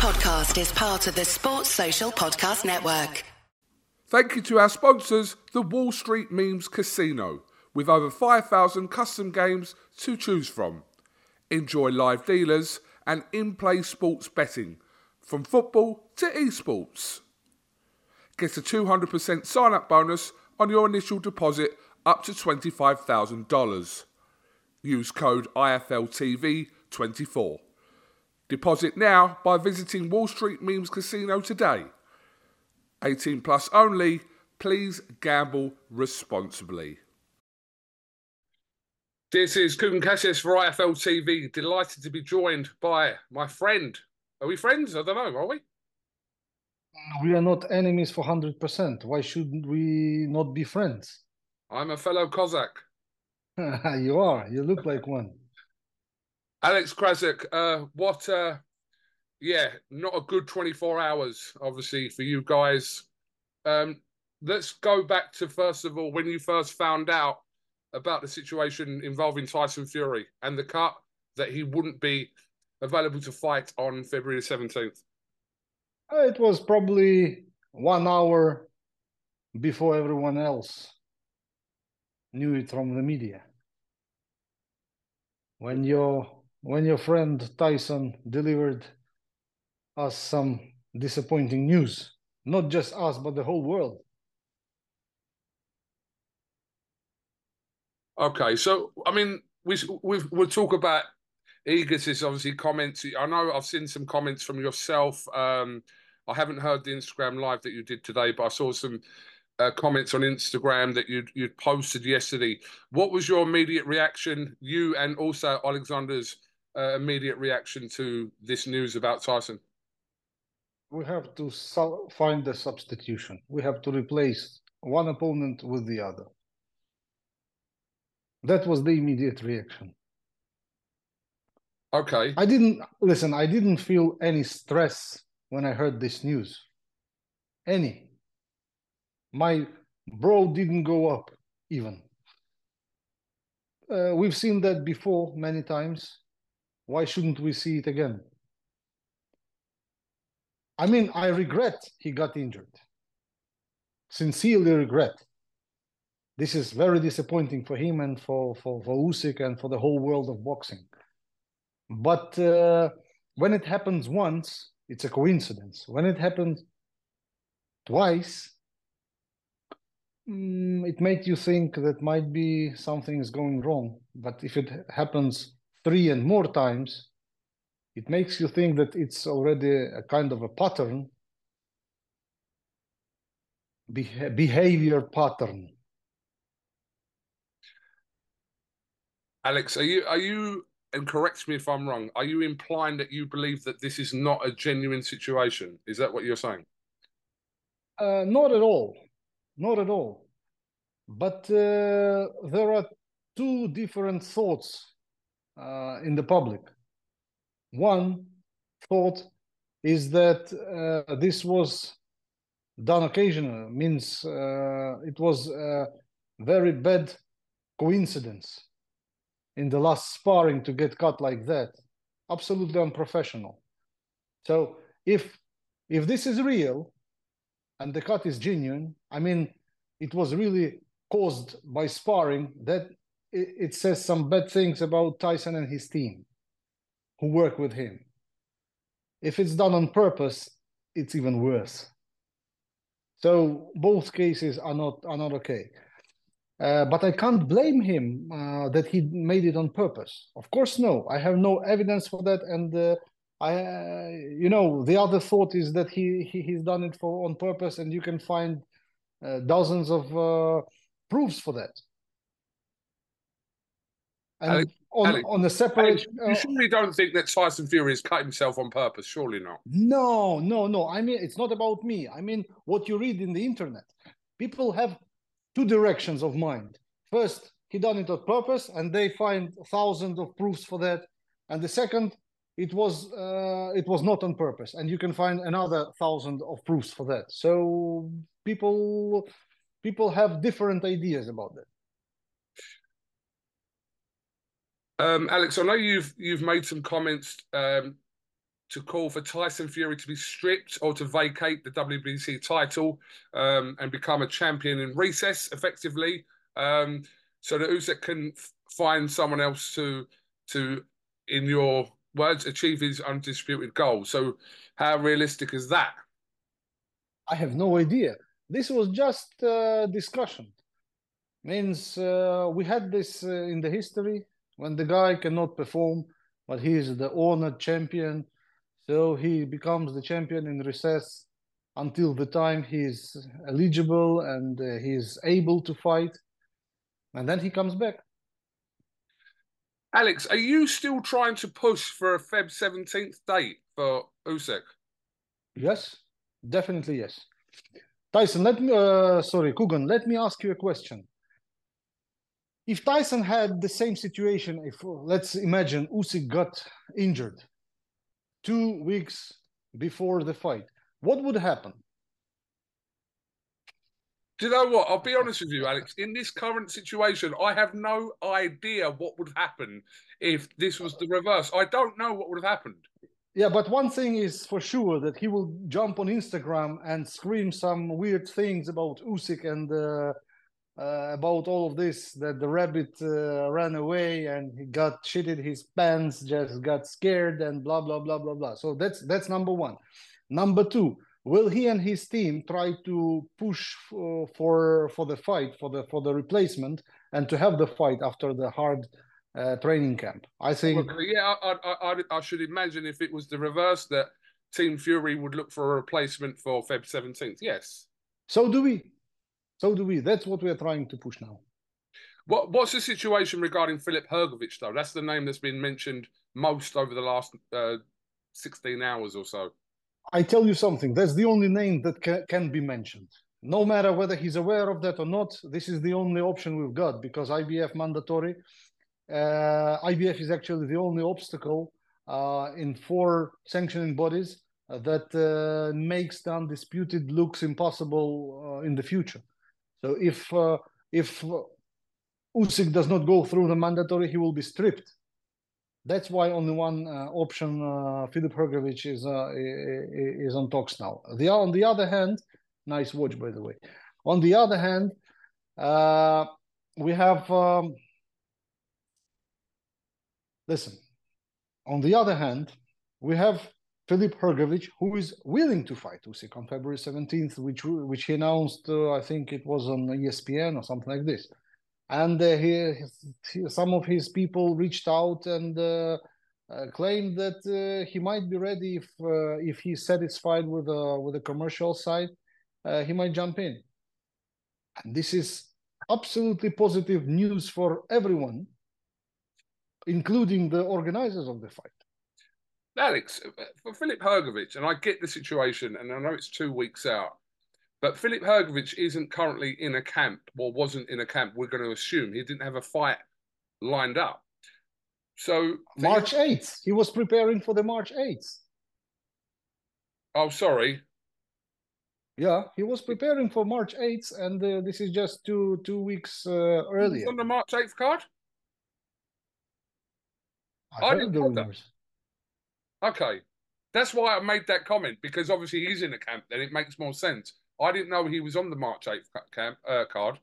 podcast is part of the Sports Social Podcast Network. Thank you to our sponsors, the Wall Street Memes Casino, with over 5,000 custom games to choose from. Enjoy live dealers and in play sports betting, from football to esports. Get a 200% sign up bonus on your initial deposit up to $25,000. Use code IFLTV24. Deposit now by visiting Wall Street Memes Casino today. 18 plus only. Please gamble responsibly. This is Kugan Cassius for IFL TV. Delighted to be joined by my friend. Are we friends? I don't know. Are we? We are not enemies for 100%. Why shouldn't we not be friends? I'm a fellow Cossack. you are. You look like one. Alex Krassyuk, uh, what, uh, yeah, not a good 24 hours, obviously, for you guys. Um, let's go back to, first of all, when you first found out about the situation involving Tyson Fury and the cut that he wouldn't be available to fight on February 17th. Uh, it was probably one hour before everyone else knew it from the media. When your when your friend Tyson delivered us some disappointing news, not just us but the whole world. Okay, so I mean, we we we'll talk about Egis's, obviously comments. I know I've seen some comments from yourself. Um, I haven't heard the Instagram live that you did today, but I saw some uh, comments on Instagram that you'd you'd posted yesterday. What was your immediate reaction? You and also Alexander's uh, immediate reaction to this news about Tyson? We have to find a substitution. We have to replace one opponent with the other. That was the immediate reaction. Okay. I didn't listen, I didn't feel any stress when I heard this news. Any. My bro didn't go up even. Uh, we've seen that before many times. Why shouldn't we see it again? I mean, I regret he got injured. Sincerely regret. This is very disappointing for him and for, for, for Usyk and for the whole world of boxing. But uh, when it happens once, it's a coincidence. When it happens twice, mm, it makes you think that might be something is going wrong. But if it happens three and more times, it makes you think that it's already a kind of a pattern, behavior pattern Alex, are you are you and correct me if I'm wrong, are you implying that you believe that this is not a genuine situation? Is that what you're saying? Uh, not at all. Not at all. But uh, there are two different thoughts uh, in the public. One thought is that uh, this was done occasionally, means uh, it was a very bad coincidence in the last sparring to get cut like that absolutely unprofessional so if if this is real and the cut is genuine i mean it was really caused by sparring that it, says some bad things about tyson and his team who work with him if it's done on purpose it's even worse so both cases are not are not okay uh, but I can't blame him uh, that he made it on purpose. Of course, no. I have no evidence for that, and uh, I, you know, the other thought is that he, he he's done it for on purpose, and you can find uh, dozens of uh, proofs for that. And Alex, on Alex, on the separation, Alex, you surely don't think that Tyson Fury has cut himself on purpose? Surely not. No, no, no. I mean, it's not about me. I mean, what you read in the internet. People have two directions of mind. First, he done it on purpose, and they find thousands of proofs for that. And the second, it was uh, it was not on purpose, and you can find another thousand of proofs for that. So people people have different ideas about that. Um, Alex, I know you've you've made some comments um, to call for Tyson Fury to be stripped or to vacate the WBC title um, and become a champion in recess, effectively, um, so that Usyk can find someone else to to, in your words, achieve his undisputed goal. So, how realistic is that? I have no idea. This was just uh, discussion. Means uh, we had this uh, in the history when the guy cannot perform, but he is the honored champion. So he becomes the champion in recess until the time he is eligible and uh, is able to fight. And then he comes back. Alex, are you still trying to push for a Feb 17th date for Usyk? Yes, definitely yes. Tyson, let me, uh, sorry, Kugan, let me ask you a question. If Tyson had the same situation, if let's imagine Usyk got injured two weeks before the fight, what would happen? Do you know what? I'll be honest with you, Alex. In this current situation, I have no idea what would happen if this was the reverse. I don't know what would have happened. Yeah, but one thing is for sure that he will jump on Instagram and scream some weird things about Usyk and uh, uh, about all of this. That the rabbit uh, ran away and he got shitted his pants, just got scared and blah blah blah blah blah. So that's that's number one. Number two, will he and his team try to push for for, for the fight for the for the replacement and to have the fight after the hard uh, training camp. I think. Well, yeah, I, I, I, I, should imagine if it was the reverse that Team Fury would look for a replacement for Feb seventeenth. Yes. So do we. So do we. That's what we are trying to push now. What What's the situation regarding Filip Hrgovic though? That's the name that's been mentioned most over the last uh, sixteen hours or so. I tell you something. That's the only name that ca- can be mentioned. No matter whether he's aware of that or not, this is the only option we've got because IBF mandatory uh, IBF is actually the only obstacle uh, in four sanctioning bodies that uh, makes the undisputed looks impossible uh, in the future. So if uh, if Usyk does not go through the mandatory, he will be stripped. That's why only one option, uh, Filip is is on talks now. The on the other hand, nice watch by the way. On the other hand, we have. Um, Listen, on the other hand, we have Filip Hrgovic, who is willing to fight Usyk on February 17th, which which he announced, uh, I think it was on ESPN or something like this. And uh, he, he, some of his people reached out and uh, uh claimed that uh, he might be ready if uh, if he's satisfied with with the commercial side, he might jump in. And this is absolutely positive news for everyone including the organizers of the fight. Alex, for Filip Hrgovic, and I get the situation, and I know it's two weeks out, but Philip Hrgovic isn't currently in a camp, or wasn't in a camp. We're going to assume he didn't have a fight lined up. So March eighth, he was preparing for the March eighth. Oh, sorry. Yeah, he was preparing for March eighth, and uh, this is just two two weeks uh, earlier. On the March eighth card. I, I didn't know that. Okay, that's why I made that comment because obviously he's in a camp. Then it makes more sense. I didn't know he was on the March eighth camp uh, card.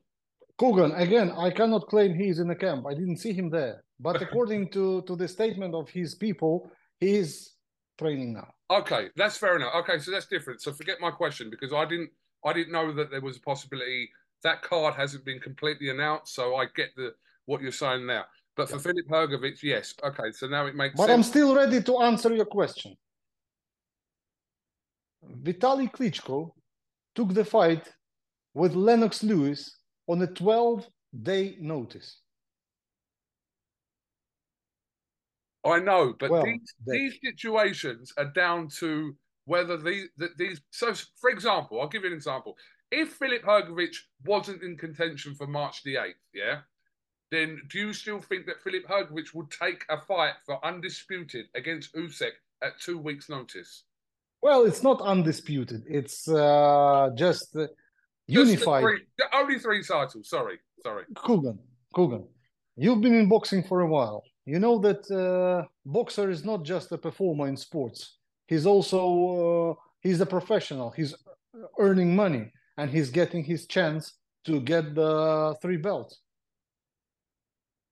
Kugan, again, I cannot claim he's in a camp. I didn't see him there. But according to, to the statement of his people, he is training now. Okay, that's fair enough. Okay, so that's different. So forget my question because I didn't I didn't know that there was a possibility that card hasn't been completely announced. So I get the what you're saying now. But for Filip Hrgovic, yes. Okay, so now it makes but sense. I'm still ready to answer your question. Vitaly Klitschko took the fight with Lennox Lewis on a 12 day notice. I know, but well, these, these situations are down to whether these, these. So, for example, I'll give you an example. If Filip Hrgovic wasn't in contention for March the 8th, yeah, then do you still think that Filip Hrgovic would take a fight for undisputed against Usyk at two weeks' notice? Well, it's not undisputed. It's uh, just uh, unified. Just three, only three titles. Sorry, sorry. Kugan, Kugan, you've been in boxing for a while. You know that uh, boxer is not just a performer in sports. he's also uh, he's a professional. He's earning money and he's getting his chance to get the three belts.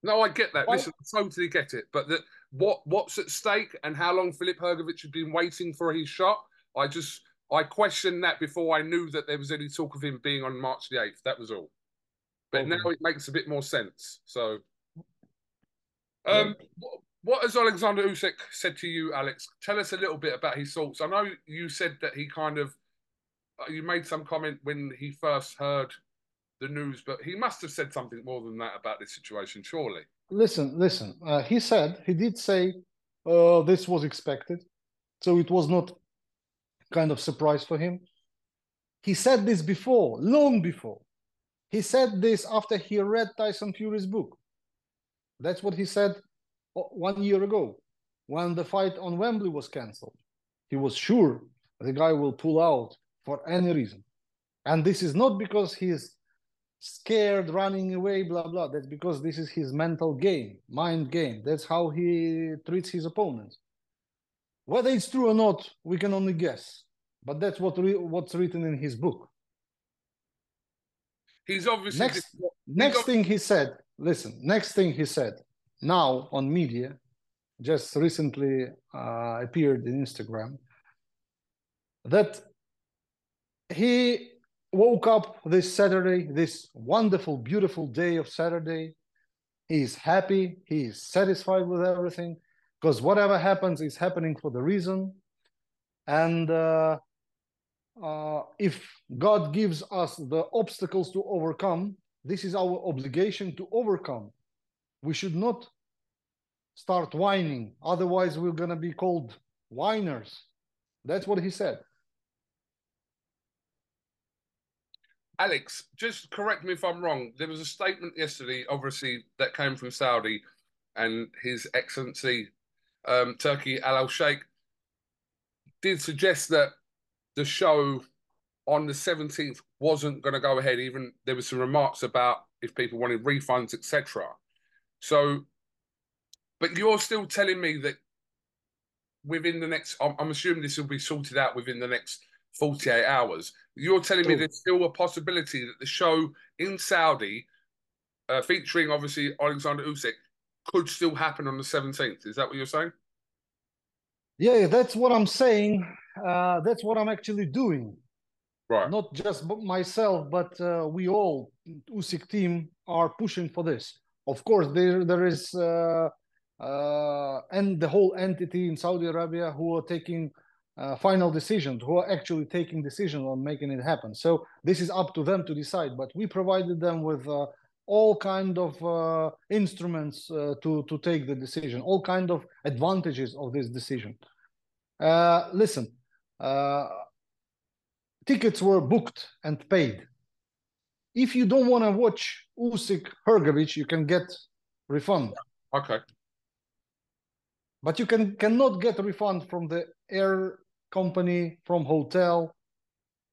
No, I get that. Why? Listen, I totally get it. But that what what's at stake and how long Filip Hrgovic had been waiting for his shot, I just I questioned that before I knew that there was any talk of him being on March the eighth. That was all. But okay. now it makes a bit more sense. So, um, what has Alexander Usyk said to you, Alex? Tell us a little bit about his thoughts. I know you said that he kind of uh, you made some comment when he first heard the news, but he must have said something more than that about this situation, surely. Listen, listen. Uh, he said he did say uh, this was expected, so it was not kind of surprise for him. He said this before, long before. He said this after he read Tyson Fury's book. That's what he said uh, one year ago when the fight on Wembley was cancelled. He was sure the guy will pull out for any reason. And this is not because he's scared, running away, blah, blah. That's because this is his mental game, mind game. That's how he treats his opponents. Whether it's true or not, we can only guess. But that's what re- what's written in his book. He's obviously next. next thing he said. Listen. Next thing he said. Now on media, just recently uh, appeared in Instagram. That he woke up this Saturday, this wonderful, beautiful day of Saturday. He's happy, he's satisfied with everything because whatever happens is happening for the reason. And uh, uh, if God gives us the obstacles to overcome, this is our obligation to overcome. We should not start whining, otherwise, we're going to be called whiners. That's what he said. Alex, just correct me if I'm wrong. There was a statement yesterday, obviously, that came from Saudi and His Excellency um, Turki Al Sheikh did suggest that the show on the 17th wasn't going to go ahead. Even there was some remarks about if people wanted refunds, etc. So, but you're still telling me that within the next, I'm, I'm assuming this will be sorted out within the next 48 hours. You're telling me there's still a possibility that the show in Saudi, uh, featuring obviously Alexander Usyk, could still happen on the 17th. Is that what you're saying? Yeah, that's what I'm saying. Uh, that's what I'm actually doing. Right. Not just myself, but uh, we all, Usyk team, are pushing for this. Of course, there there is, uh, uh and the whole entity in Saudi Arabia who are taking uh, final decisions, who are actually taking decisions on making it happen. So this is up to them to decide. But we provided them with uh, all kind of uh, instruments uh, to to take the decision, all kind of advantages of this decision. Uh, listen, uh, tickets were booked and paid. If you don't want to watch Usyk Hrgovic, you can get refund. Okay. But you can cannot get a refund from the air company, from hotel,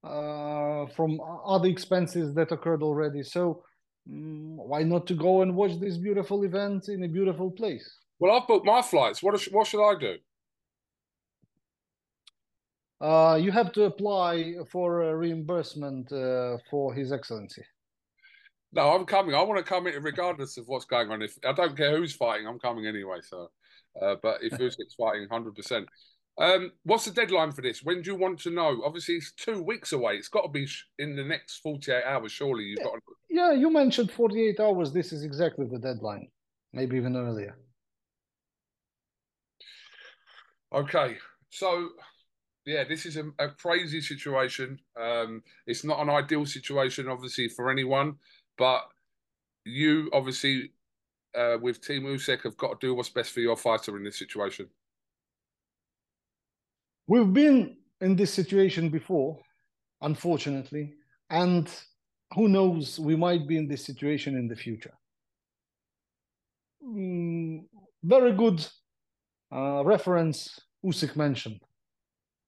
uh, from other expenses that occurred already. So um, why not to go and watch this beautiful event in a beautiful place? Well, I've booked my flights. What, what should I do? Uh, you have to apply for a reimbursement uh, for His Excellency. No, I'm coming. I want to come in regardless of what's going on. If I don't care who's fighting, I'm coming anyway. So, uh, but if Usyk's fighting, hundred percent. Um, what's the deadline for this? When do you want to know? Obviously, it's two weeks away. It's got to be in the next 48 hours, surely. You've yeah. got to... Yeah, you mentioned 48 hours. This is exactly the deadline, maybe even earlier. Okay. So, yeah, this is a, a crazy situation. Um, it's not an ideal situation, obviously, for anyone, but you, obviously, uh, with Team Usyk, have got to do what's best for your fighter in this situation. We've been in this situation before, unfortunately, and who knows, we might be in this situation in the future. Mm, very good uh, reference Usyk mentioned.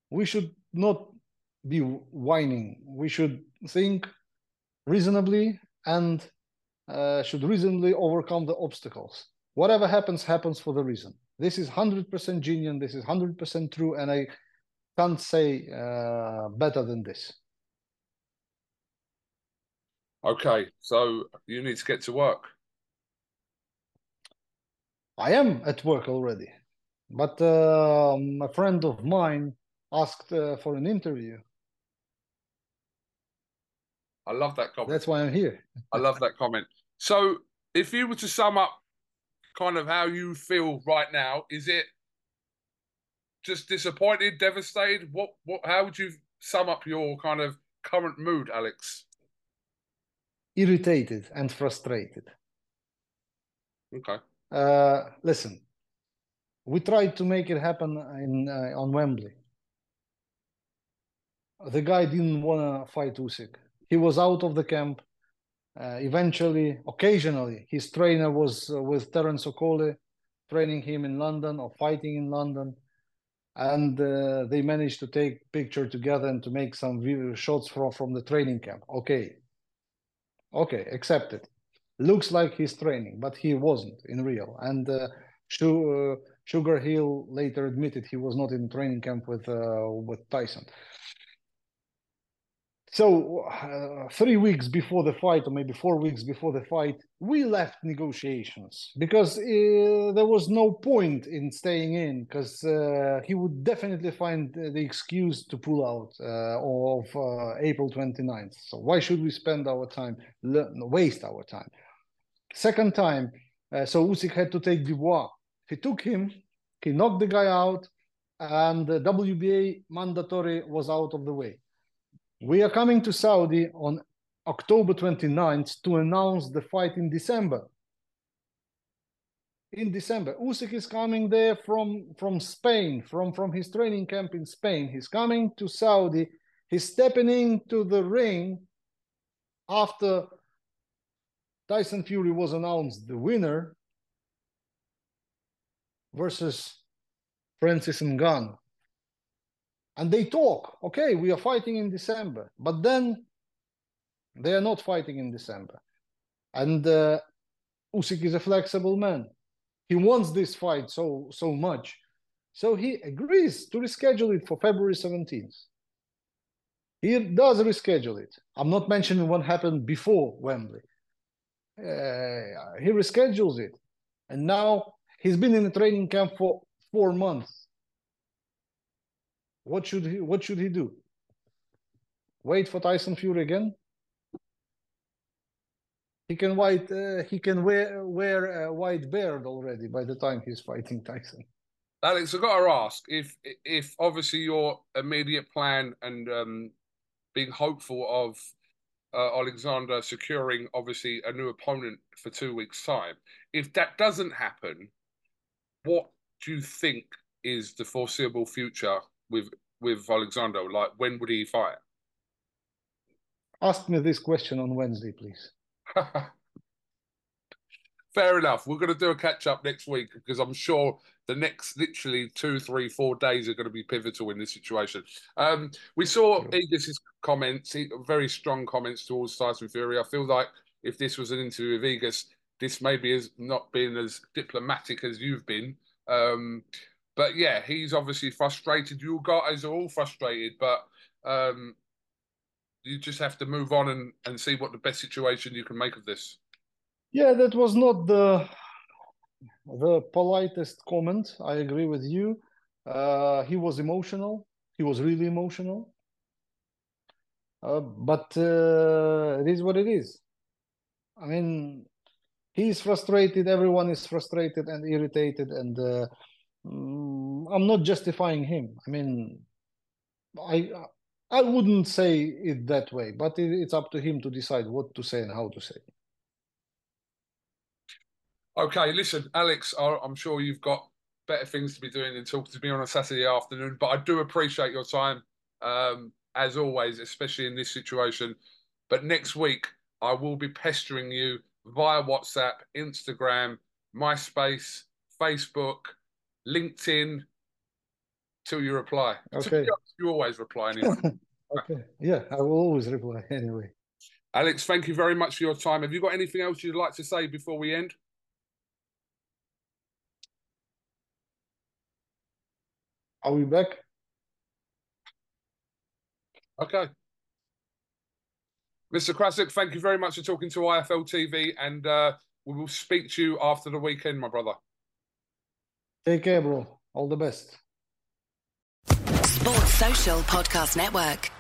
We should not be whining. We should think reasonably and uh, should reasonably overcome the obstacles. Whatever happens, happens for the reason. This is 100% genuine. This is 100% true. And I can't say uh, better than this. Okay, so you need to get to work. I am at work already, but uh, a friend of mine asked uh, for an interview. I love that comment. That's why I'm here. I love that comment. So, if you were to sum up kind of how you feel right now, is it just disappointed, devastated? What, what, how would you sum up your kind of current mood, Alex? Irritated and frustrated. Okay. Uh, listen, we tried to make it happen in uh, on Wembley. The guy didn't want to fight Usyk. He was out of the camp. Uh, eventually, occasionally, his trainer was uh, with Lawrence Okolie, training him in London or fighting in London, and uh, they managed to take picture together and to make some video shots from from the training camp. Okay, okay, accepted. Looks like he's training, but he wasn't in real. And uh, Sugar Hill later admitted he was not in training camp with uh, with Tyson. So uh, three weeks before the fight, or maybe four weeks before the fight, we left negotiations because uh, there was no point in staying in because uh, he would definitely find the excuse to pull out uh, of uh, April 29th. So why should we spend our time, waste our time? Second time, uh, so Usyk had to take Dubois. He took him, he knocked the guy out, and the WBA mandatory was out of the way. We are coming to Saudi on October 29th to announce the fight in December. In December, Usyk is coming there from from Spain, from from his training camp in Spain. He's coming to Saudi. He's stepping into the ring after Tyson Fury was announced the winner versus Francis Ngannou and they talk okay we are fighting in december. But then they are not fighting in december. And uh, Usyk is a flexible man. He wants this fight so so much. So he agrees to reschedule it for february 17th he does reschedule it. I'm not mentioning what happened before wembley. Uh, he reschedules it. And now he's been in the training camp for four months what should he what should he do? Wait for Tyson Fury again? He can white uh, he can wear wear a white beard already by the time he's fighting Tyson. Alex, I've got to ask if if obviously your immediate plan and um, being hopeful of uh, Alexander securing obviously a new opponent for two weeks' time, if that doesn't happen, what do you think is the foreseeable future with with Alexander? Like, when would he fight? Ask me this question on Wednesday, please. Fair enough. We're going to do a catch up next week because I'm sure the next literally two, three, four days are going to be pivotal in this situation. Um, we saw. Egis's comments, very strong comments towards Tyson Fury. I feel like if this was an interview with Egis, this maybe has not been as diplomatic as you've been. Um, but yeah, he's obviously frustrated. You guys are all frustrated, but um, you just have to move on and, and see what the best situation you can make of this. Yeah, that was not the the politest comment. I agree with you. Uh, he was emotional. He was really emotional. Uh, but uh, it is what it is. I mean, he's frustrated. Everyone is frustrated and irritated, and uh, I'm not justifying him. I mean, I I wouldn't say it that way, but it, it's up to him to decide what to say and how to say. Okay, listen, Alex, I'm sure you've got better things to be doing than talking to me on a Saturday afternoon, but I do appreciate your time, um, as always, especially in this situation. But next week, I will be pestering you via WhatsApp, Instagram, MySpace, Facebook, LinkedIn till you reply. Okay. You always reply anyway. okay. Yeah, I will always reply anyway. Alex, thank you very much for your time. Have you got anything else you'd like to say before we end? Are we back? Okay. Mr. Krassyuk, thank you very much for talking to IFL TV, and uh, we will speak to you after the weekend, my brother. Take care, bro. All the best. Sports Social Podcast Network.